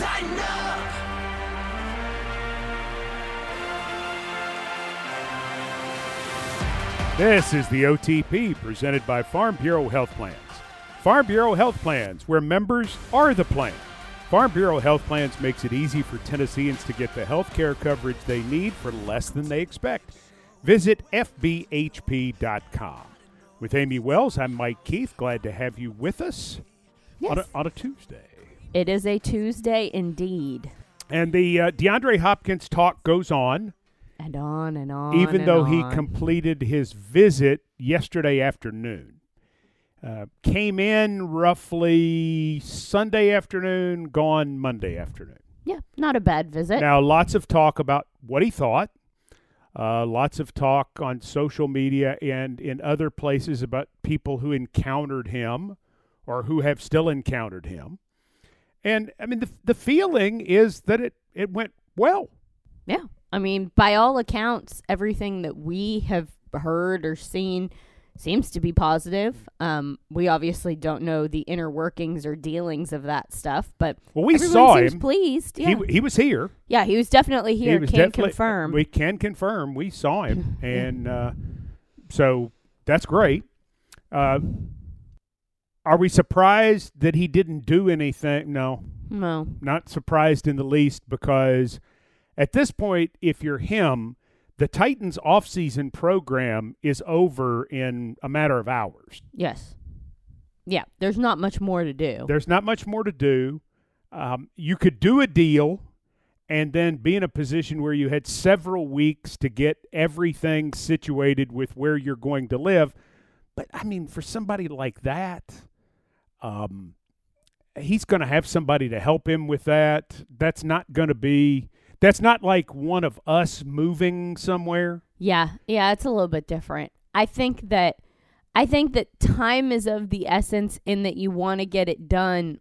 tighten up. This is the OTP presented by Farm Bureau Health Plans. Farm Bureau Health Plans, where members are the plan. Farm Bureau Health Plans makes it easy for Tennesseans to get the health care coverage they need for less than they expect. Visit FBHP.com. With Amy Wells, I'm Mike Keith. Glad to have you with us Yes. on, a, on a Tuesday. It is a Tuesday indeed. And the uh, DeAndre Hopkins talk goes on, And on and on. even and though he completed his visit yesterday afternoon. Uh, came in roughly Sunday afternoon, gone Monday afternoon. Yeah, not a bad visit. Now, lots of talk about what he thought. Uh, lots of talk on social media and in other places about people who encountered him or who have still encountered him. And I mean, the, the feeling is that it, it went well. Yeah. I mean, by all accounts, everything that we have heard or seen seems to be positive. Um, we obviously don't know the inner workings or dealings of that stuff, but Well, we saw seems him. pleased. Yeah. He, he was here. yeah, he was definitely He here. was Can definitely- confirm. We can confirm. We saw him, and uh, so that's great. Uh, are we surprised that he didn't do anything? No, no. not surprised in the least because at this point, if you're him, the Titans offseason program is over in a matter of hours. Yes. Yeah, there's not much more to do. There's not much more to do. Um, you could do a deal and then be in a position where you had several weeks to get everything situated with where you're going to live. But I mean, for somebody like that, um, he's going to have somebody to help him with that. That's not going to be. That's not like one of us moving somewhere. Yeah, yeah, it's a little bit different. I think that I think that time is of the essence in that you want to get it done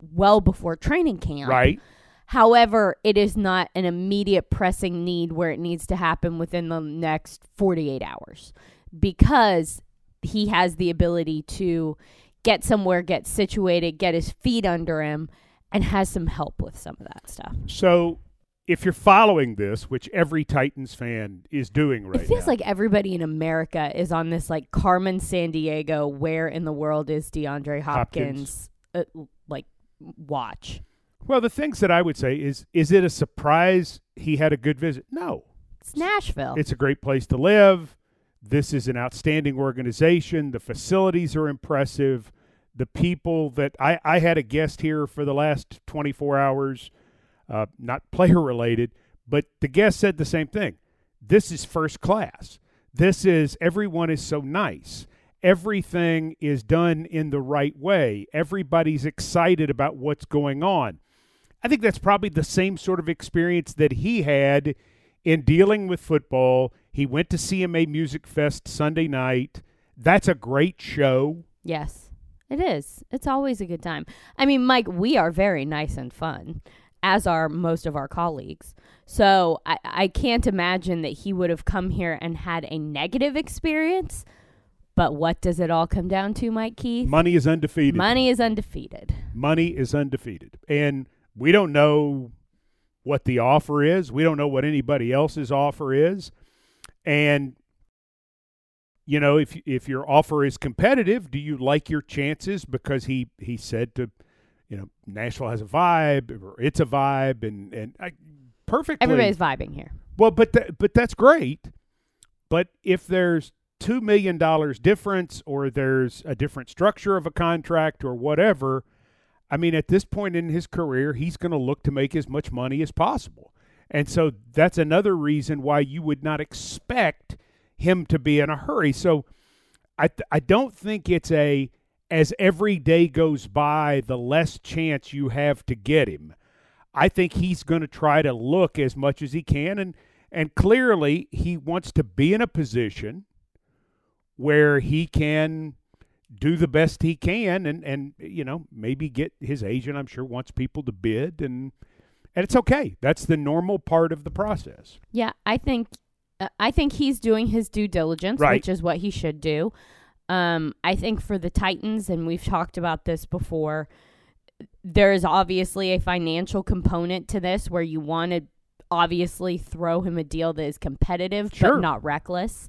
well before training camp. Right. However, it is not an immediate pressing need where it needs to happen within the next 48 hours because he has the ability to get somewhere, get situated, get his feet under him and has some help with some of that stuff. So, if you're following this, which every Titans fan is doing right now, it feels now, like everybody in America is on this like Carmen Sandiego. Where in the world is DeAndre Hopkins? Uh, like watch. Well, the things that I would say is is it a surprise he had a good visit? No. It's Nashville. It's a great place to live. This is an outstanding organization. The facilities are impressive. The people that I, I had a guest here for the last 24 hours, uh, not player related, but the guest said the same thing. This is first class. This is everyone is so nice. Everything is done in the right way. Everybody's excited about what's going on. I think that's probably the same sort of experience that he had in dealing with football. He went to CMA Music Fest Sunday night. That's a great show. yes, it is. It's always a good time. I mean, Mike, we are very nice and fun, as are most of our colleagues. So I, I can't imagine that he would have come here and had a negative experience. But what does it all come down to, Mike Keith? Money is undefeated. Money is undefeated. Money is undefeated. And we don't know what the offer is. We don't know what anybody else's offer is. And you know, if if your offer is competitive, do you like your chances because he he said to you know, Nashville has a vibe or it's a vibe and and I perfectly Everybody's vibing here. Well, but but that's great. But if there's two million dollars difference, or there's a different structure of a contract, or whatever, I mean, at this point in his career, he's going to look to make as much money as possible, and so that's another reason why you would not expect him to be in a hurry. So, I th- I don't think it's a as every day goes by, the less chance you have to get him. I think he's going to try to look as much as he can and and clearly he wants to be in a position where he can do the best he can and and you know maybe get his agent I'm sure wants people to bid and and it's okay that's the normal part of the process Yeah, I think uh, I think he's doing his due diligence, Right. which is what he should do. Um, I think for the Titans, and we've talked about this before, there is obviously a financial component to this where you want to obviously throw him a deal that is competitive Sure. but not reckless.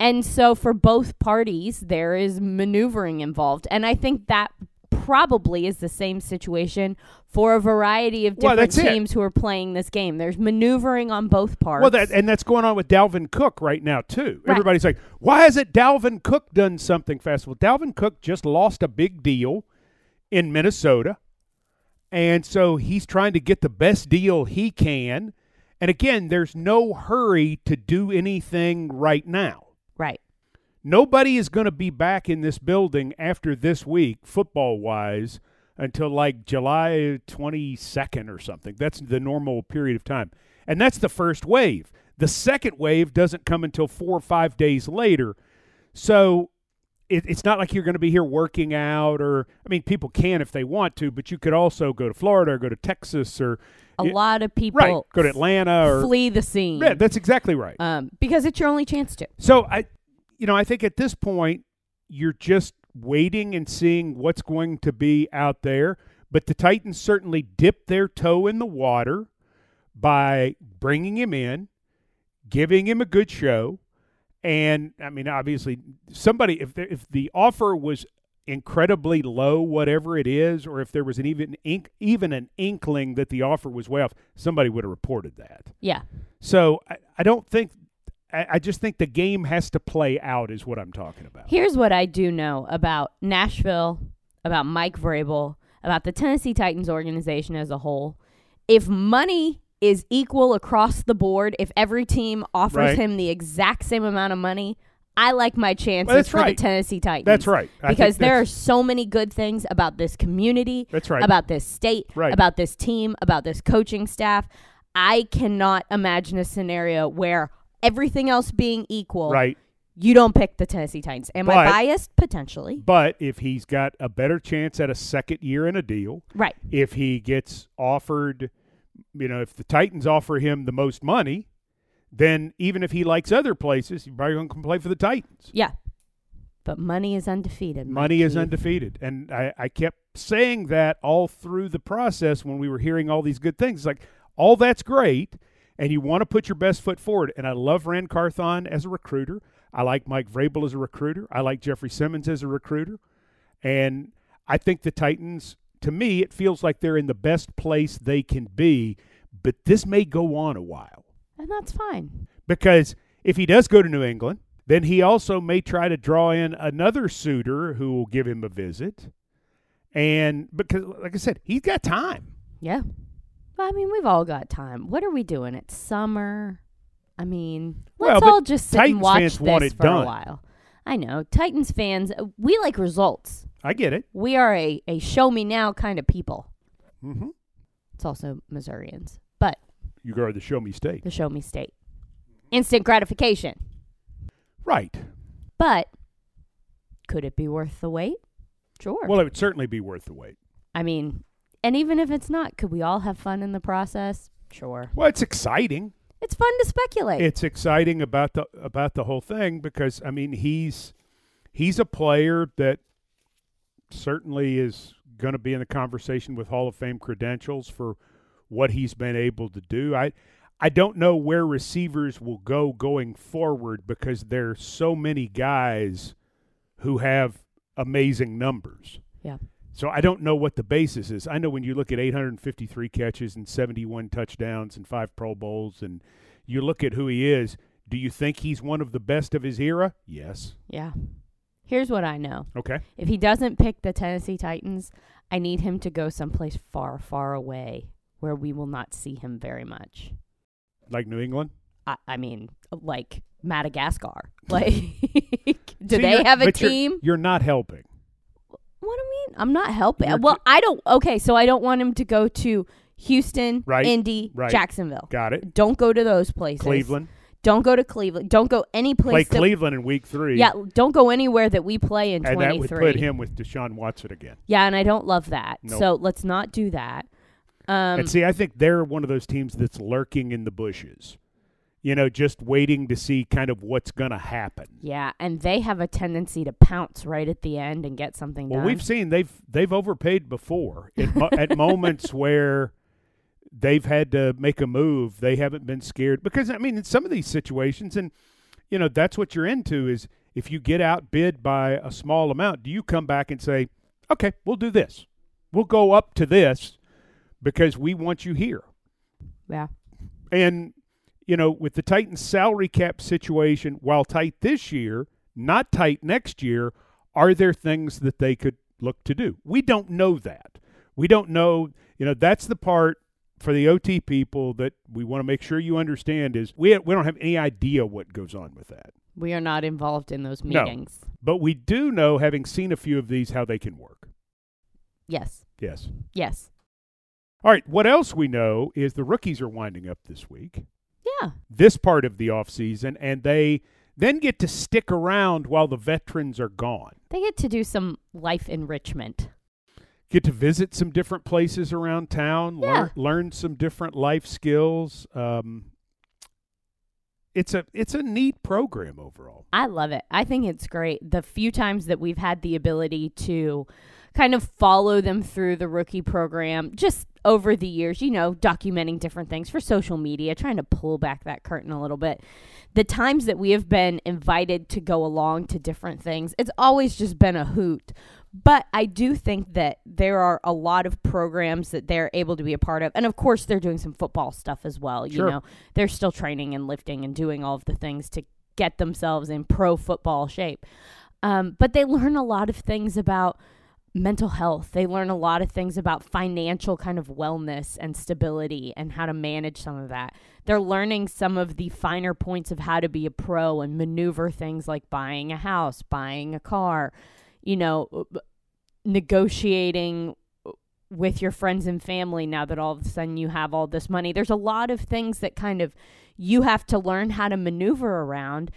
And so for both parties, there is maneuvering involved. And I think that probably is the same situation for a variety of Well, different it. teams who are playing this game. There's maneuvering on both parts. Well, that and that's going on with Dalvin Cook right now too. Right. Everybody's like, "Why hasn't Dalvin Cook done something fast?" Well, Dalvin Cook just lost a big deal in Minnesota, and so he's trying to get the best deal he can. And again, there's no hurry to do anything right now. Right. Nobody is going to be back in this building after this week, football wise, until like July 22nd or something. That's the normal period of time. And that's the first wave. The second wave doesn't come until four or five days later. So it, it's not like you're going to be here working out, or, I mean, people can if they want to, but you could also go to Florida or go to Texas or, A Yeah, lot of people right, go to Atlanta or. flee the scene. Yeah, that's exactly right. um, because it's your only chance to. So I, you know, I think at this point you're just waiting and seeing what's going to be out there. But the Titans certainly dipped their toe in the water by bringing him in, giving him a good show, and I mean, obviously, somebody if the, if the offer was incredibly low, whatever it is, or if there was an even ink, even an inkling that the offer was way off, somebody would have reported that. Yeah. So I, I don't think I, I just think the game has to play out is what I'm talking about. Here's what I do know about Nashville, about Mike Vrabel, about the Tennessee Titans organization as a whole. If money is equal across the board, if every team offers Right. him the exact same amount of money, I like my chances that's for right. the Tennessee Titans. That's right. I Because there are so many good things about this community, That's right. about this state, Right. about this team, about this coaching staff. I cannot imagine a scenario where everything else being equal, right. you don't pick the Tennessee Titans. Am I biased? Potentially. But if he's got a better chance at a second year in a deal, Right. if he gets offered, you know, if the Titans offer him the most money, then even if he likes other places, he's probably going to play for the Titans. Yeah. But money is undefeated. Money is undefeated. And I, I kept saying that all through the process when we were hearing all these good things. It's like, all that's great, and you want to put your best foot forward. And I love Ran Carthon as a recruiter. I like Mike Vrabel as a recruiter. I like Jeffrey Simmons as a recruiter. And I think the Titans, to me, it feels like they're in the best place they can be. But this may go on a while And that's fine. because if he does go to New England, then he also may try to draw in another suitor who will give him a visit. And because, like I said, he's got time. Yeah. Well, I mean, we've all got time. What are we doing? It's summer. I mean, let's but all just sit Titans and watch fans want this it for a while. I know. Titans fans, uh, we like results. I get it. We are a, a show me now kind of people. Mm-hmm. It's also Missourians, You go to the show me state. the show me state. Instant gratification. Right. But could it be worth the wait? Sure. Well, it would certainly be worth the wait. I mean, and even if it's not, could we all have fun in the process? Sure. Well, it's exciting. It's fun to speculate. It's exciting about the about the whole thing because I mean he's he's a player that certainly is going to be in the conversation with Hall of Fame credentials for what he's been able to do. I I don't know where receivers will go going forward because there are so many guys who have amazing numbers. Yeah. So I don't know what the basis is. I know when you look at 853 catches and 71 touchdowns and five Pro Bowls, and you look at who he is, do you think he's one of the best of his era? Yes. yeah. Here's what I know. Okay. If he doesn't pick the Tennessee Titans, I need him to go someplace far, far away where we will not see him very much. Like New England? I, I mean, uh, like Madagascar. Like, do they have a but you're- team? You're, not helping. What do you mean? I'm not helping. You're well, t- I don't. Okay, so I don't want him to go to Houston, Right, Indy, right. Jacksonville. Got it. Don't go to those places. Cleveland. Don't go to Cleveland. Don't go any Play place. that, Cleveland in week three. yeah, don't go anywhere that we play in And that would put him with Deshaun Watson again. Yeah, and I don't love that. Nope. So let's not do that. Um, and see, I think they're one of those teams that's lurking in the bushes. you know, just waiting to see kind of what's going to happen. Yeah, and they have a tendency to pounce right at the end and get something Well, done. we've seen they've they've overpaid before at, at moments where they've had to make a move. They haven't been scared because I mean, in some of these situations, and you know, that's what you're into is if you get outbid by a small amount, do you come back and say, "Okay, we'll do this. We'll go up to this because we want you here." yeah. And you know, with the Titans salary cap situation, while tight this year, not tight next year, are there things that they could look to do? We don't know that. We don't know, you know, that's the part for the OT people that we want to make sure you understand is we we don't have any idea what goes on with that. We are not involved in those meetings. No. meetings. But we do know having seen a few of these how they can work. Yes. Yes. Yes. All right, what else we know is the rookies are winding up this week. Yeah. this part of the offseason and they then get to stick around while the veterans are gone. They get to do some life enrichment. Get to visit some different places around town, Yeah. learn, learn some different life skills. Um, it's a it's a neat program overall. I love it. I think it's great. The few times that we've had the ability to kind of follow them through the rookie program just over the years, you know, documenting different things for social media, trying to pull back that curtain a little bit. The times that we have been invited to go along to different things, it's always just been a hoot. But I do think that there are a lot of programs that they're able to be a part of. And of course, they're doing some football stuff as well. You know, they're still training and lifting and doing all of the things to get themselves in pro football shape. Um, but they learn a lot of things about mental health. They learn a lot of things about financial kind of wellness and stability and how to manage some of that. They're learning some of the finer points of how to be a pro and maneuver things like buying a house, buying a car, you know, uh, negotiating uh, with your friends and family now that all of a sudden you have all this money. There's a lot of things that kind of you have to learn how to maneuver around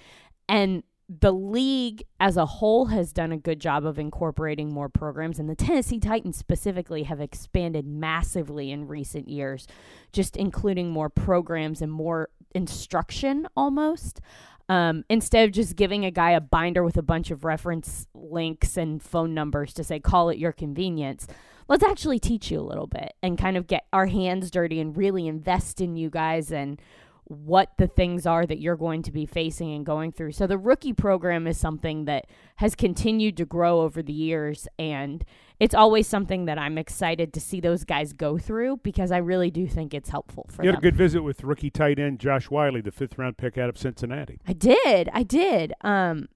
and the league as a whole has done a good job of incorporating more programs and the Tennessee Titans specifically have expanded massively in recent years just including more programs and more instruction almost. Um, instead of just giving a guy a binder with a bunch of reference links and phone numbers to say call it your convenience let's actually teach you a little bit and kind of get our hands dirty and really invest in you guys and what the things are that you're going to be facing and going through. So the rookie program is something that has continued to grow over the years and it's always something that I'm excited to see those guys go through because I really do think it's helpful for them. You had a good visit with rookie tight end Josh Whyle, the fifth round pick out of Cincinnati. I did. I did. Um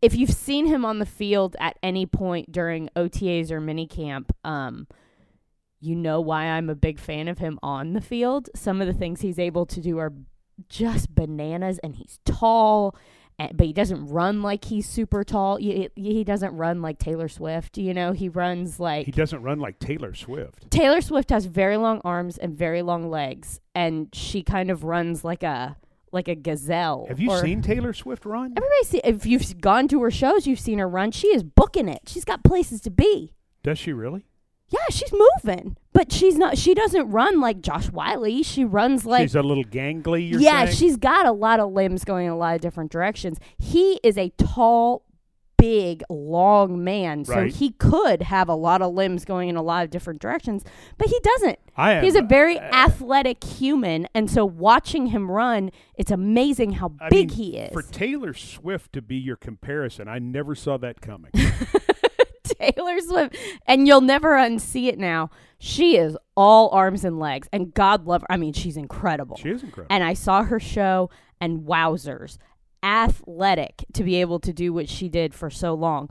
if you've seen him on the field at any point during OTAs or minicamp, um you know why I'm a big fan of him on the field. Some of the things he's able to do are just bananas, and he's tall, and, but he doesn't run like he's super tall. He, he doesn't run like Taylor Swift. You know, he runs like He doesn't run like Taylor Swift. Taylor Swift has very long arms and very long legs, and she kind of runs like a like a gazelle. Have you seen Taylor Swift run? Everybody see if you've gone to her shows, you've seen her run. She is booking it. She's got places to be. Does she really? Yeah, she's moving, but she's not. She doesn't run like Josh Whyle. She runs like She's a little gangly. You're yeah. saying? She's got a lot of limbs going in a lot of different directions. He is a tall, big, long man, so Right. he could have a lot of limbs going in a lot of different directions, but he doesn't. I am. He's a very uh, athletic human, and so watching him run, it's amazing how I big mean, he is. For Taylor Swift to be your comparison, I never saw that coming. Taylor Swift, and you'll never unsee it now. She is all arms and legs, and God love her. I mean, she's incredible. she is incredible. and I saw her show, and wowzers, athletic to be able to do what she did for so long.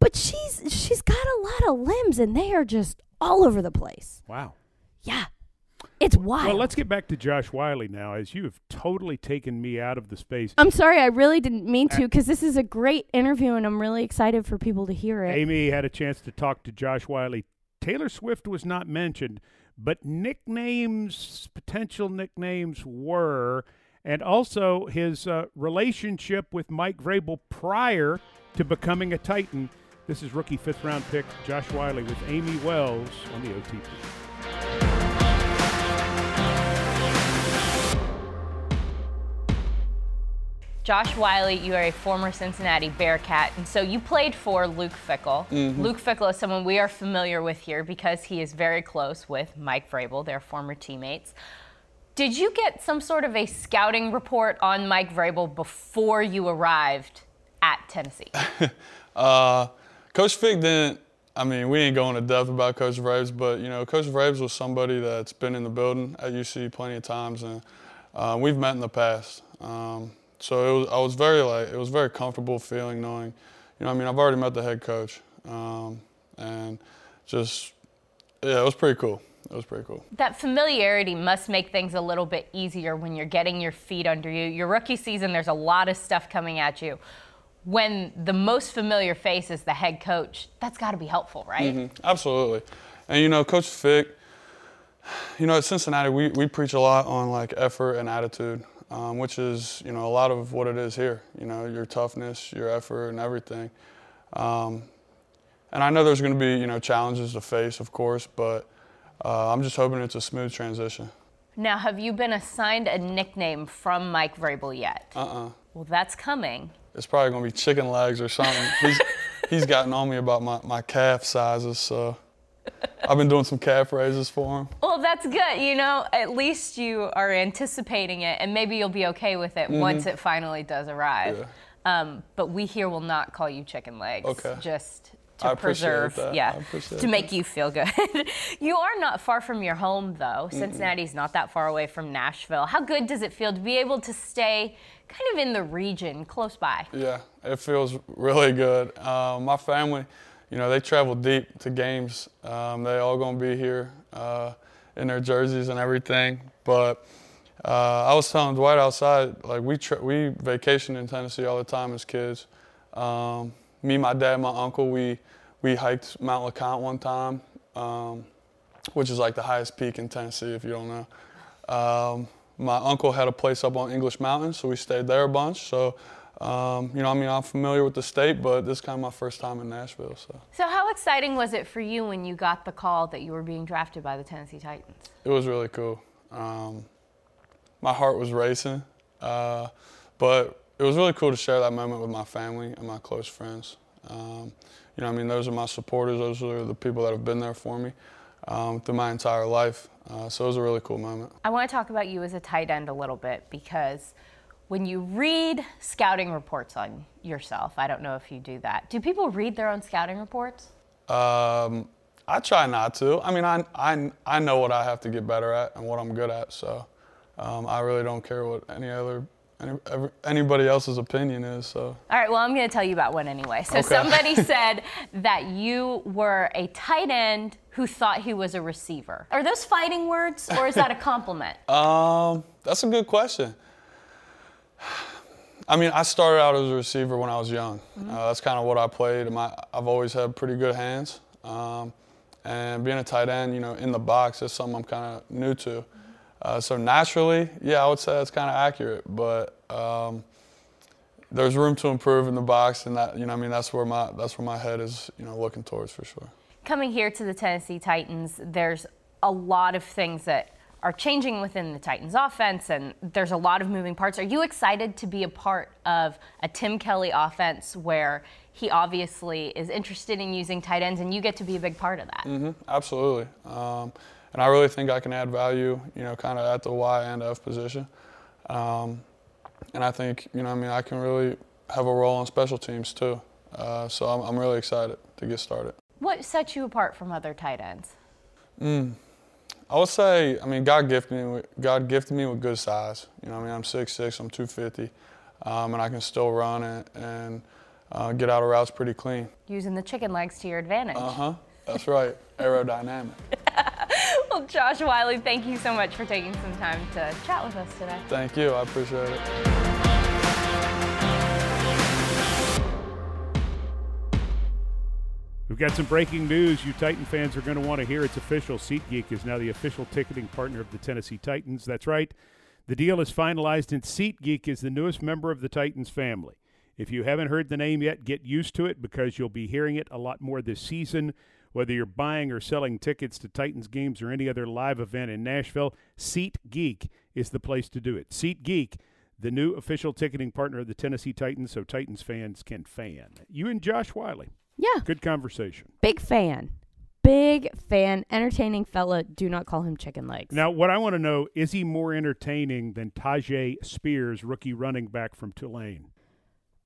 But she's she's got a lot of limbs, and they are just all over the place. wow. Yeah, it's wild. Well, let's get back to Josh Whyle now, as you have totally taken me out of the space. I'm sorry, I really didn't mean to, because this is a great interview, and I'm really excited for people to hear it. Amy had a chance to talk to Josh Whyle. Taylor Swift was not mentioned, but nicknames, potential nicknames were, and also his uh, relationship with Mike Vrabel prior to becoming a Titan. This is rookie fifth round pick Josh Whyle with Amy Wells on the OTP. Josh Whyle, you are a former Cincinnati Bearcat, and so you played for Luke Fickell. Mm-hmm. Luke Fickell is someone we are familiar with here because he is very close with Mike Vrabel, their former teammates. Did you get some sort of a scouting report on Mike Vrabel before you arrived at Tennessee? Uh, Coach Fick didn't. I mean, we ain't going to depth about Coach Vrabes, but you know, Coach Vrabes was somebody that's been in the building at UC plenty of times, and uh, we've met in the past. Um, so it was, I was very like, it was very comfortable feeling knowing, you know, I mean, I've already met the head coach, um, and just, yeah, it was pretty cool. It was pretty cool. that familiarity must make things a little bit easier when you're getting your feet under you. Your rookie season, there's a lot of stuff coming at you. When the most familiar face is the head coach, that's got to be helpful, right? Mhm, Absolutely. And you know, Coach Fick, you know, at Cincinnati, we, we preach a lot on like effort and attitude, um, which is, you know, a lot of what it is here. You know, your toughness, your effort, and everything. Um, and I know there's going to be, you know, challenges to face, of course, but uh, I'm just hoping it's a smooth transition. Now, have you been assigned a nickname from Mike Vrabel yet? Uh-uh. Well, that's coming. It's probably going to be chicken legs or something. He's, he's gotten on me about my, my calf sizes, so I've been doing some calf raises for him. Well, that's good. You know, at least you are anticipating it, and maybe you'll be okay with it once it finally does arrive. Mm-hmm. Yeah. Um, but we here will not call you chicken legs. Okay. Just to I preserve, that. yeah, to make you feel good. you are not far from your home, though. Cincinnati's not that far away from Nashville. How good does it feel to be able to stay kind of in the region, close by? Yeah, it feels really good. Um, my family, you know, they travel deep to games. Um, they all gonna be here uh, in their jerseys and everything. But uh, I was telling Dwight outside, like we tra- we vacation in Tennessee all the time as kids. Um, me, my dad, my uncle, we we hiked Mount LeConte one time, um, which is like the highest peak in Tennessee, if you don't know. Um, my uncle had a place up on English Mountain, so we stayed there a bunch. So, um, you know, I mean, I'm familiar with the state, but this is kind of my first time in Nashville. So So, how exciting was it for you when you got the call that you were being drafted by the Tennessee Titans? it was really cool. Um, my heart was racing, uh, but it was really cool to share that moment with my family and my close friends. Um, you know, I mean, those are my supporters. Those are the people that have been there for me um, through my entire life. Uh, so it was a really cool moment. I want to talk about you as a tight end a little bit because when you read scouting reports on yourself, I don't know if you do that. Do people read their own scouting reports? Um, I try not to. I mean, I, I, I know what I have to get better at and what I'm good at. So um, I really don't care what any other any, ever, anybody else's opinion is. So All right, well, I'm going to tell you about one anyway. So, Okay. somebody said that you were a tight end who thought he was a receiver. Are those fighting words or is that a compliment? um, that's a good question. I mean, I started out as a receiver when I was young. Uh, that's kind of what I played. My, I've always had pretty good hands. Um, and being a tight end, you know, in the box is something I'm kind of new to. Uh, so naturally, yeah, I would say that's kind of accurate. But um, there's room to improve in the box, and that you know, I mean, that's where my that's where my head is, you know, looking towards for sure. Coming here to the Tennessee Titans, there's a lot of things that are changing within the Titans offense, and there's a lot of moving parts. Are you excited to be a part of a Tim Kelly offense where he obviously is interested in using tight ends, and you get to be a big part of that? hmm absolutely. Um, and I really think I can add value, you know, kind of at the Y and F position. Um, and I think, you know, I mean, I can really have a role on special teams too. Uh, so I'm, I'm really excited to get started. What sets you apart from other tight ends? I would say, I mean, God gifted me. With, God gifted me with good size. You know, I mean, I'm 6'6", I'm 250, um, and I can still run and, and uh, get out of routes pretty clean. Using the chicken legs to your advantage. Uh huh. That's right. Aerodynamic. Well, Josh Whyle, thank you so much for taking some time to chat with us today. Thank you. I appreciate it. We've got some breaking news you Titan fans are going to want to hear. It's official. SeatGeek is now the official ticketing partner of the Tennessee Titans. That's right. The deal is finalized, and SeatGeek is the newest member of the Titans family. If you haven't heard the name yet, get used to it because you'll be hearing it a lot more this season. Whether you're buying or selling tickets to Titans games or any other live event in Nashville, SeatGeek is the place to do it. SeatGeek, the new official ticketing partner of the Tennessee Titans, so Titans fans can fan. You and Josh Whyle. Yeah, Good conversation. big fan. Big fan. Entertaining fella. Do not call him chicken legs. Now, what I want to know is he more entertaining than Tyjae Spears, rookie running back from Tulane?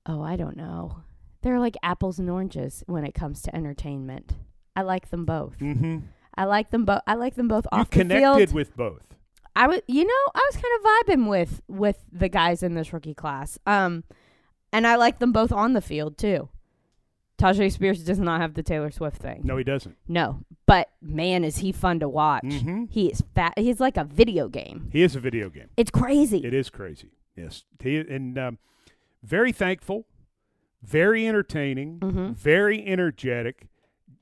Oh, I don't know. They're like apples and oranges when it comes to entertainment. I like them both. Mm-hmm. I like them both. I like them both You off the connected field. with both. I was, you know, I was kind of vibing with with the guys in this rookie class. Um, and I like them both on the field too. Tyjae Spears does not have the Taylor Swift thing. No, he doesn't. No, but man, is he fun to watch. Mm-hmm. He is fat. He's like a video game. He is a video game. It's crazy. It is crazy. Yes, he, and um, very thankful, very entertaining, Mhm. very energetic,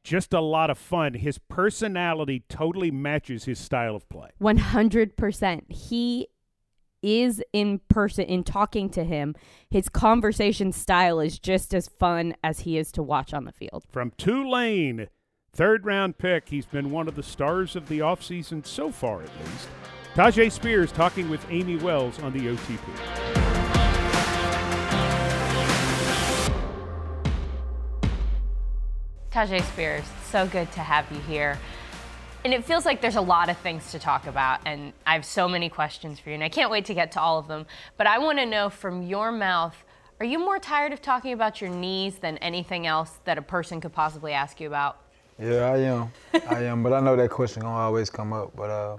just a lot of fun. His personality totally matches his style of play. One hundred percent. He is in person in talking to him. His conversation style is just as fun as he is to watch on the field. From Tulane, third round pick, he's been one of the stars of the offseason so far, at least. Tyjae Spears talking with Amy Wells on the OTP. Tyjae Spears, so good to have you here. And it feels like there's a lot of things to talk about, and I have so many questions for you, and I can't wait to get to all of them. But I want to know from your mouth are you more tired of talking about your knees than anything else that a person could possibly ask you about? Yeah, I am. I am, but I know that question gonna always come up. But uh,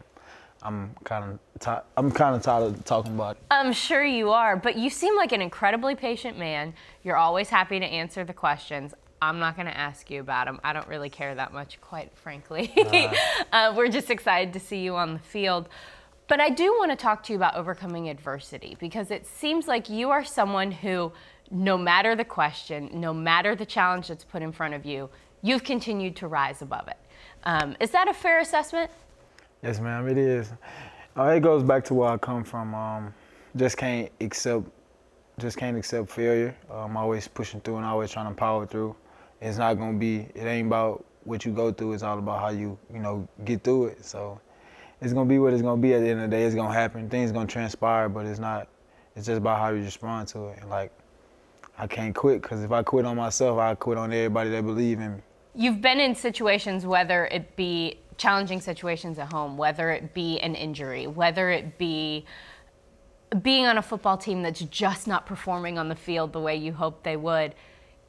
I'm kind of ti- I'm kind of tired of talking about it. I'm sure you are, but you seem like an incredibly patient man. You're always happy to answer the questions. I'm not going to ask you about them. I don't really care that much, quite frankly. uh, we're just excited to see you on the field. But I do want to talk to you about overcoming adversity because it seems like you are someone who, no matter the question, no matter the challenge that's put in front of you, you've continued to rise above it. Um, is that a fair assessment? Yes, ma'am, it is. Uh, it goes back to where I come from. Um, just can't accept, just can't accept failure. I'm always pushing through and always trying to power through. It's not gonna be. It ain't about what you go through. It's all about how you, you know, get through it. So, it's gonna be what it's gonna be. At the end of the day, it's gonna happen. Things gonna transpire, but it's not. It's just about how you respond to it. And like, I can't quit because if I quit on myself, I quit on everybody that believe in me. You've been in situations, whether it be challenging situations at home, whether it be an injury, whether it be being on a football team that's just not performing on the field the way you hoped they would.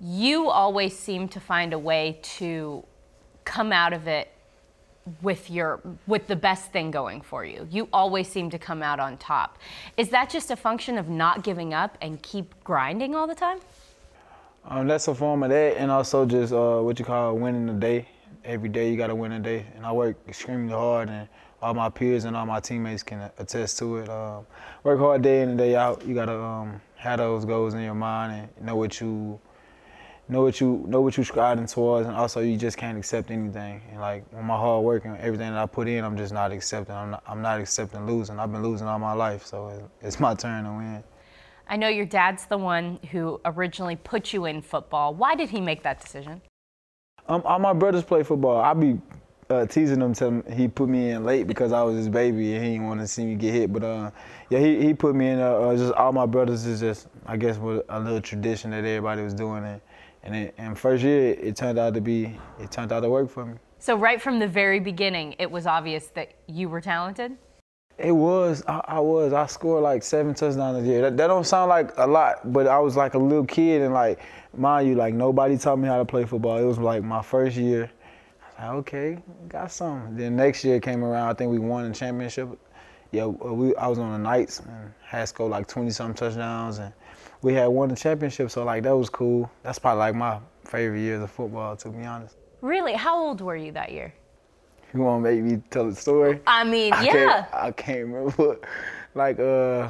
You always seem to find a way to come out of it with your with the best thing going for you. You always seem to come out on top. Is that just a function of not giving up and keep grinding all the time? Um, that's a form of that, and also just uh, what you call winning the day. Every day you got to win a day, and I work extremely hard, and all my peers and all my teammates can attest to it. Um, work hard day in and day out. You got to um, have those goals in your mind and know what you know what you know what you're striving towards, and also you just can't accept anything. And like when my hard work and everything that I put in, I'm just not accepting. I'm not, I'm not accepting losing. I've been losing all my life, so it's my turn to win. I know your dad's the one who originally put you in football. Why did he make that decision? Um, all my brothers play football. I be uh, teasing him, telling him he put me in late because I was his baby and he didn't want to see me get hit. But uh, yeah, he, he put me in. Uh, uh, just all my brothers is just I guess was a little tradition that everybody was doing it. And it, and first year it turned out to be it turned out to work for me. So right from the very beginning, it was obvious that you were talented. It was. I, I was. I scored like seven touchdowns a year. That, that don't sound like a lot, but I was like a little kid and like, mind you, like nobody taught me how to play football. It was like my first year. I was like, okay, got some. Then next year came around. I think we won the championship. Yeah, we. I was on the Knights and had scored like 20 some touchdowns and we had won the championship. So like that was cool. That's probably like my favorite years of football, to be honest. Really? How old were you that year? You want to make me tell the story? I mean, I yeah. Can't, I can't remember. like uh,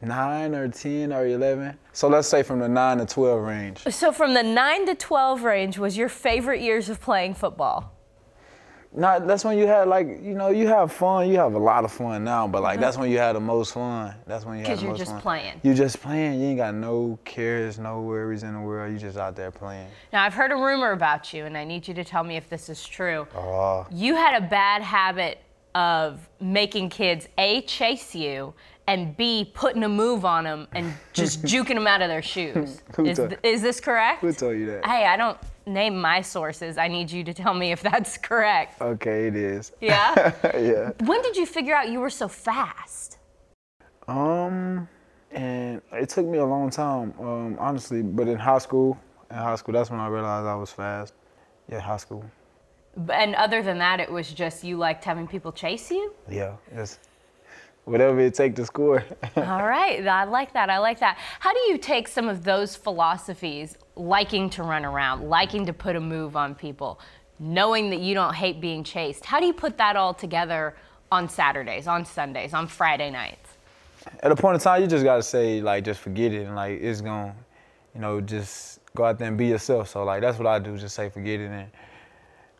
nine or ten or eleven. So let's say from the nine to twelve range. So from the 9 to 12 range was your favorite years of playing football. Not that's when you had like you know you have fun. You have a lot of fun now, but like that's when you had the most fun. That's when you had Mm-hmm. 'Cause the you're most just fun. playing. You're just playing. You ain't got no cares, no worries in the world. You just out there playing. Now, I've heard a rumor about you, and I need you to tell me if this is true. Oh. You had a bad habit of making kids A, chase you, and B, putting a move on them and just juking them out of their shoes. Is, th- is this correct? Who told you that? Hey, I don't name my sources. I need you to tell me if that's correct. Okay, it is. Yeah? yeah. when did you figure out you were so fast? Um, and it took me a long time, um, honestly. But in high school, in high school, that's when I realized I was fast. Yeah, high school. And other than that, it was just you liked having people chase you? Yeah, it's whatever it take to score. All right, I like that. I like that. How do you take some of those philosophies, liking to run around, liking to put a move on people, knowing that you don't hate being chased? How do you put that all together on Saturdays, on Sundays, on Friday nights? At a point in time, you just gotta say like, just forget it, and like it's gonna, you know, just go out there and be yourself. So like that's what I do, just say forget it, and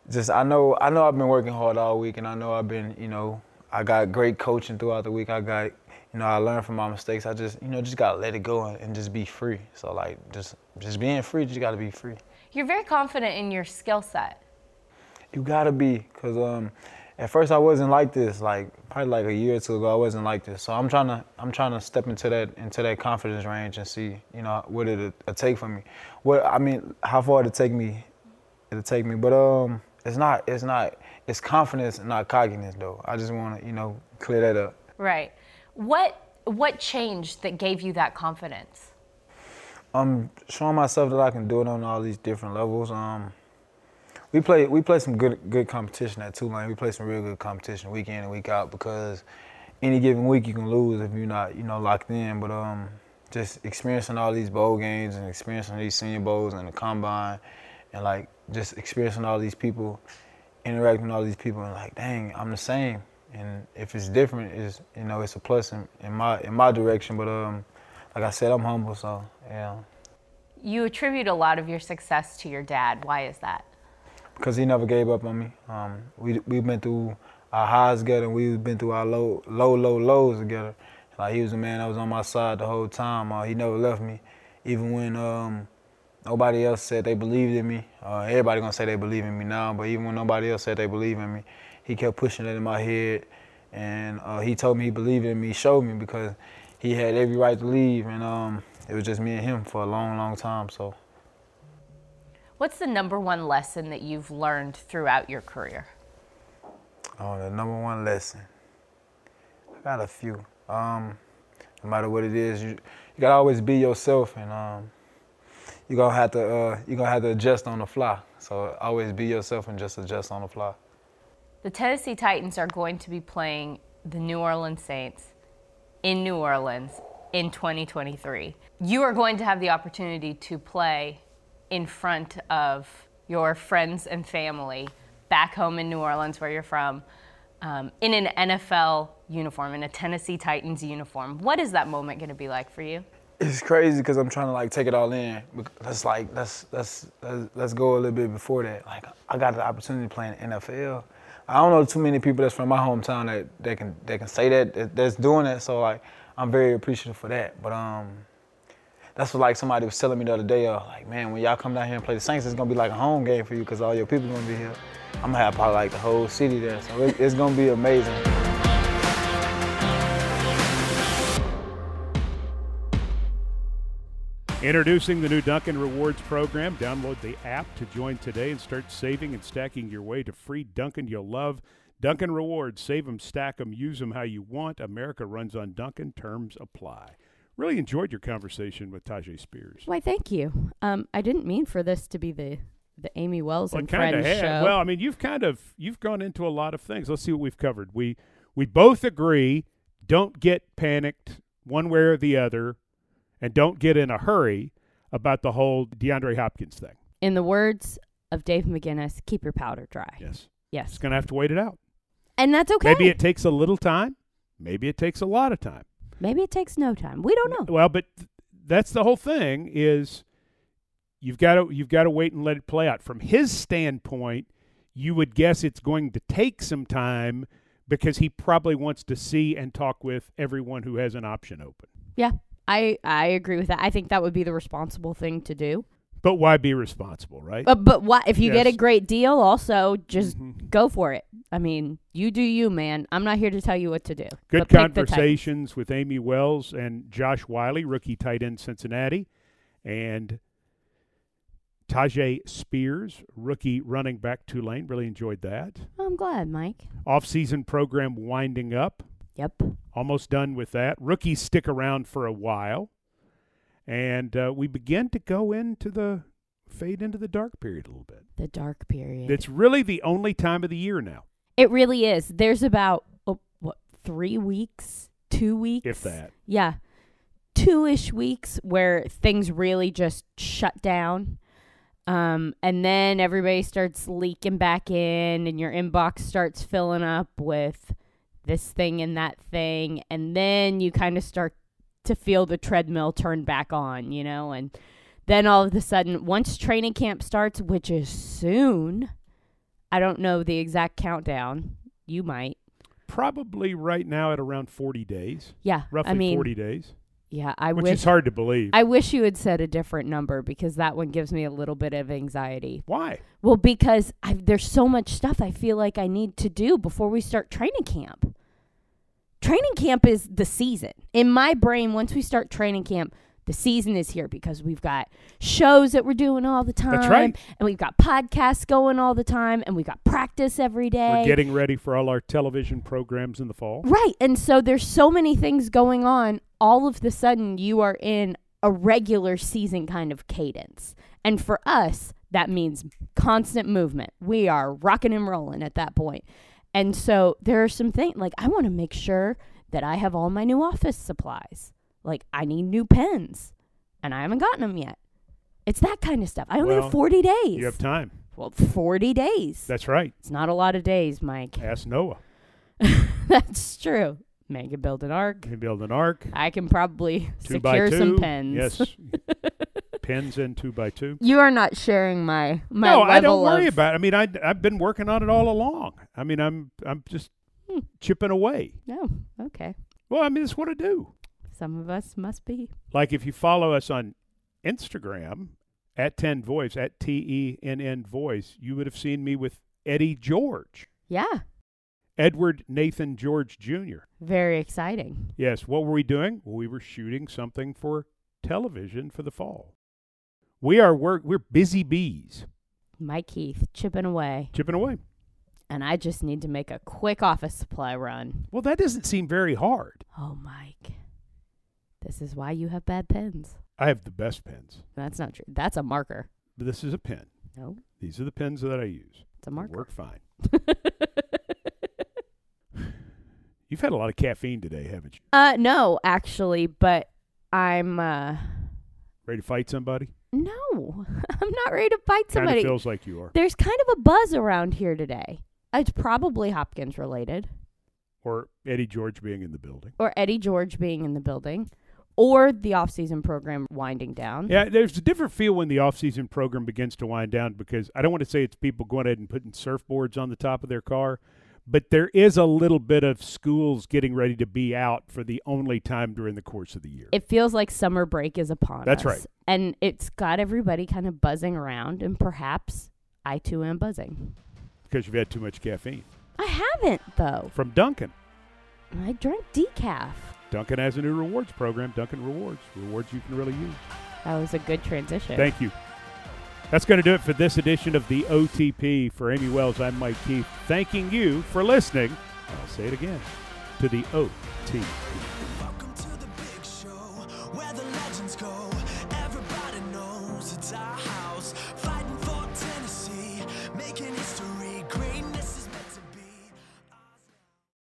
just I know I know I've been working hard all week, and I know I've been, you know, I got great coaching throughout the week. I got, you know, I learned from my mistakes. I just, you know, just gotta let it go and, and just be free. So like just just being free, you gotta be free. You're very confident in your skill set. You gotta be, cause um, at first I wasn't like this. Like probably like a year or two ago, I wasn't like this. So I'm trying to, I'm trying to step into that, into that confidence range and see, you know, what it will take for me. What I mean, how far it'll take me, it'll take me. But um, it's not, it's not, it's confidence, and not cockiness though. I just want to, you know, clear that up. Right. What what changed that gave you that confidence? um showing myself that I can do it on all these different levels. Um, we play we play some good good competition at Tulane. We play some real good competition week in and week out because any given week you can lose if you're not you know locked in. But um, just experiencing all these bowl games and experiencing these senior bowls and the combine, and like just experiencing all these people, interacting with all these people, and like, dang, I'm the same. And if it's different, is you know it's a plus in, in my in my direction. But um, like I said, I'm humble, so yeah. You attribute a lot of your success to your dad. Why is that? because he never gave up on me. Um, we we've been through our highs together, and we've been through our low, low, low lows together. Like he was the man that was on my side the whole time. Uh, he never left me, even when um, nobody else said they believed in me. Uh, everybody gonna say they believe in me now, but even when nobody else said they believe in me, he kept pushing it in my head, and uh, he told me he believed in me, showed me because he had every right to leave, and um, it was just me and him for a long, long time. So. What's the number one lesson that you've learned throughout your career? Oh, the number one lesson. I got a few. Um, no matter what it is, you you gotta always be yourself, and um, you gonna have to uh, you gonna have to adjust on the fly. So always be yourself and just adjust on the fly. The Tennessee Titans are going to be playing the New Orleans Saints in New Orleans in 2023. You are going to have the opportunity to play in front of your friends and family back home in New Orleans, where you're from, um, in an NFL uniform, in a Tennessee Titans uniform. What is that moment going to be like for you? It's crazy because I'm trying to like take it all in. Let's like let's let's let's, go a little bit before that. Like I got the opportunity to play in NFL. I don't know too many people that's from my hometown that, that can that can say that, that that's doing that. So like I'm very appreciative for that. But um, that's what like somebody was telling me the other day. Uh, like man, when y'all come down here and play the Saints, it's gonna be like a home game for you because all your people gonna be here. I'm gonna have probably like the whole city there, so it, it's gonna be amazing. Introducing the new Dunkin' Rewards program. Download the app to join today and start saving and stacking your way to free Dunkin' you'll love. Dunkin' Rewards. Save them, stack them, use them how you want. America runs on Dunkin'. Terms apply. Really enjoyed your conversation with Tyjae Spears. Why, thank you. Um, I didn't mean for this to be the the Amy Wells Well, and Friends had. show. Well, I mean, you've kind of you've gone into a lot of things. Let's see what we've covered. We we both agree. Don't get panicked one way or the other, and don't get in a hurry about the whole DeAndre Hopkins thing. In the words of Dave McGinnis, keep your powder dry. Yes, Yes. just gonna have to wait it out. And that's okay. Maybe it takes a little time. Maybe it takes a lot of time. Maybe it takes no time. We don't know. Well, but th- that's the whole thing is you've got to you've got to wait and let it play out. From his standpoint, you would guess it's going to take some time because he probably wants to see and talk with everyone who has an option open. Yeah. I I agree with that. I think that would be the responsible thing to do. But why be responsible, right? But but what if you get a great deal? Also, just Mhm. go for it. I mean, you do you, man. I'm not here to tell you what to do. Good but pick the Titans. conversations with Amy Wells and Josh Whyle, rookie tight end Cincinnati, and Tyjae Spears, rookie running back Tulane. Really enjoyed that. I'm glad, Mike. Off-season program winding up. Yep. Almost done with that. Rookies stick around for a while, and uh, we begin to go into the fade into the dark period a little bit. The dark period. It's really the only time of the year now, it really is. There's about oh, what three weeks, two weeks, if that. Yeah, two ish weeks where things really just shut down. Um, and then everybody starts leaking back in, and your inbox starts filling up with this thing and that thing. And then you kind of start to feel the treadmill turn back on, you know? And then all of a sudden, once training camp starts, which is soon, I don't know the exact countdown. You might. Probably right now at around 40 days, Yeah. roughly I mean, 40 days, yeah, I which wish. is hard to believe. I wish you had said a different number because that one gives me a little bit of anxiety. Why? Well, because I, there's so much stuff I feel like I need to do before we start training camp. Training camp is the season. In my brain, once we start training camp, the season is here because we've got shows that we're doing all the time. right. And we've got podcasts going all the time. And we've got practice every day. We're getting ready for all our television programs in the fall. Right. And so there's so many things going on. All of the sudden, you are in a regular season kind of cadence. And for us, that means constant movement. We are rocking and rolling at that point. And so there are some things like I want to make sure that I have all my new office supplies. Like I need new pens, and I haven't gotten them yet. It's that kind of stuff. I only Well, have 40 days. You have time. well, 40 days. That's right. it's not a lot of days, Mike. Ask Noah. That's true. Man can build an ark. Can you build an ark. I can probably Two by secure some pens. Yes. pens in two by two. You are not sharing my my no, level I don't worry of, about it. I mean, I, I've been working on it all along. I mean, I'm I'm just Hmm. chipping away. No, okay. Well, I mean, it's what I do. Some of us must be. Like if you follow us on Instagram at Ten Voice at T E N N Voice, you would have seen me with Eddie George, Yeah, Edward Nathan George Jr. very exciting. Yes, what were we doing? Well, we were shooting something for television for the fall. We are work. We're busy bees, Mike Keith chipping away, chipping away. And I just need to make a quick office supply run. Well, that doesn't seem very hard. Oh, Mike, this is why you have bad pens. I have the best pens. That's not true. That's a marker. This is a pen. No, These are the pens that I use. it's a They marker. work fine. You've had a lot of caffeine today, haven't you? uh, no, actually, but I'm uh, Ready to fight somebody? no, I'm not ready to fight Kind somebody. of feels like you are. There's kind of a buzz around here today. It's probably Hopkins related, Or Eddie George being in the building. or Eddie George being in the building, or the off-season program winding down. Yeah, there's a different feel when the off-season program begins to wind down because I don't want to say it's people going ahead and putting surfboards on the top of their car, but there is a little bit of schools getting ready to be out for the only time during the course of the year. It feels like summer break is upon That's us. right. And it's got everybody kind of buzzing around, and perhaps I too am buzzing. Because you've had too much caffeine. I haven't, though. From Dunkin'. I drank decaf. Dunkin' has a new rewards program, Dunkin' Rewards. Rewards you can really use. That was a good transition. Thank you. That's going to do it for this edition of the OTP. For Amy Wells, I'm Mike Keith. Thanking you for listening. I'll say it again to the OTP.